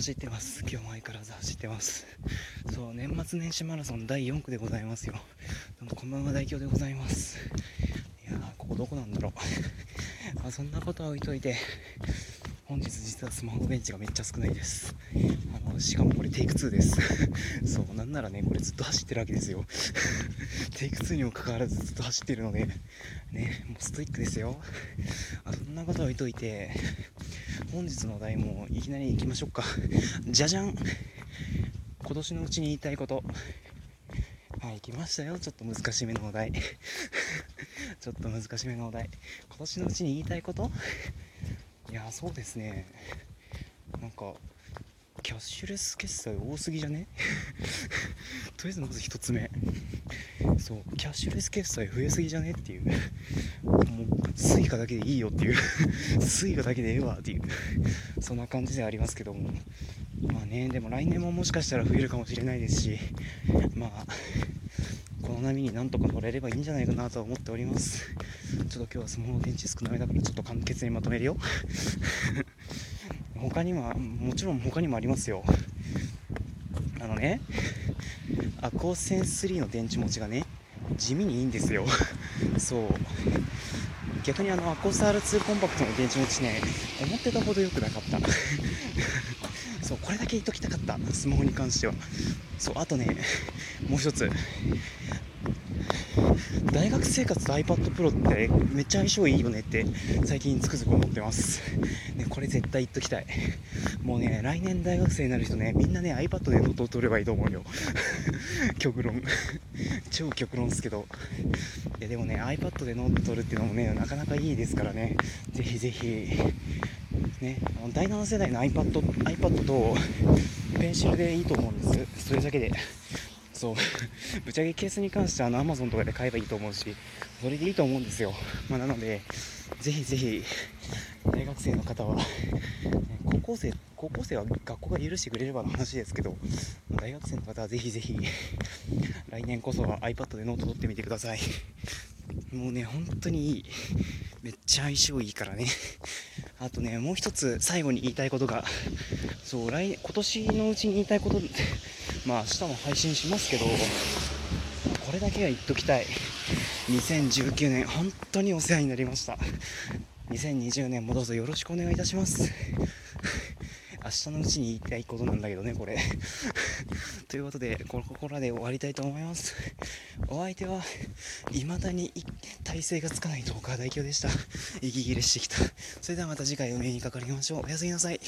走ってます。今日も相変わらず走ってます。そう年末年始マラソン第4区でございますよ。どうもこんばんは大京でございます。いやーここどこなんだろう。まあそんなことは置いといて本日実はスマホベンチがめっちゃ少ないです。あのしかもこれテイク2です。そうなんならねこれずっと走ってるわけですよ。テイク2にもかかわらずずっと走ってるのでねもうストイックですよ。あそんなことは置いといて本日のお題もいきなり行きましょうか。じゃじゃん。今年のうちに言いたいこと。はい来ましたよ。ちょっと難しめのお題。ちょっと難しめのお題。今年のうちに言いたいこと？いやそうですね。なんかキャッシュレス決済多すぎじゃね？とりあえずまず1つ目。そうキャッシュレス決済増えすぎじゃね？っていう。もう Suica だけでいいよっていう Suica だけでええわっていうそんな感じではありますけども。まあねでも来年ももしかしたら増えるかもしれないですしまあこの波になんとか乗れればいいんじゃないかなとは思っております。ちょっと今日はスマホの電池少なめだからちょっと簡潔にまとめるよ。他にはもちろん他にもありますよ。あのねアコーセン3の電池持ちがね地味にいいんですよ。そう。逆にあのアコース R2 コンパクトの電池持ちね思ってたほど良くなかった。そうこれだけ言っときたかった。スマホに関しては。そうあとねもう一つ。大学生活と iPad Pro ってめっちゃ相性いいよねって最近つくづく思ってます、ね、これ絶対言っときたい。もうね来年大学生になる人ねみんなね iPad でノートを取ればいいと思うよ。極論。超極論ですけど。いやでもね iPad でノート取るっていうのもねなかなかいいですからね。ぜひぜひ。ね、あの第7世代の iPad, iPad とペンシルでいいと思うんです。それだけで。そう。ぶっちゃけケースに関してはあの Amazon とかで買えばいいと思うしそれでいいと思うんですよ、まあ、なのでぜひぜひ大学生の方はね高校生高校生は学校が許してくれればの話ですけど大学生の方はぜひぜひ来年こそは iPad でノート取ってみてください。もうね本当にいい。めっちゃ相性いいからね。あとねもう一つ最後に言いたいことが。そう来今年のうちに言いたいこと。まあ明日も配信しますけど。これだけは言っときたい。2019年本当にお世話になりました。2020年もどうぞよろしくお願いいたします。明日のうちに言いたいことなんだけどねこれ。ということでここらで終わりたいと思います。お相手は未だに体勢がつかないと岡大京でした。息切れしてきた。それではまた次回お目にかかりましょう。おやすみなさい。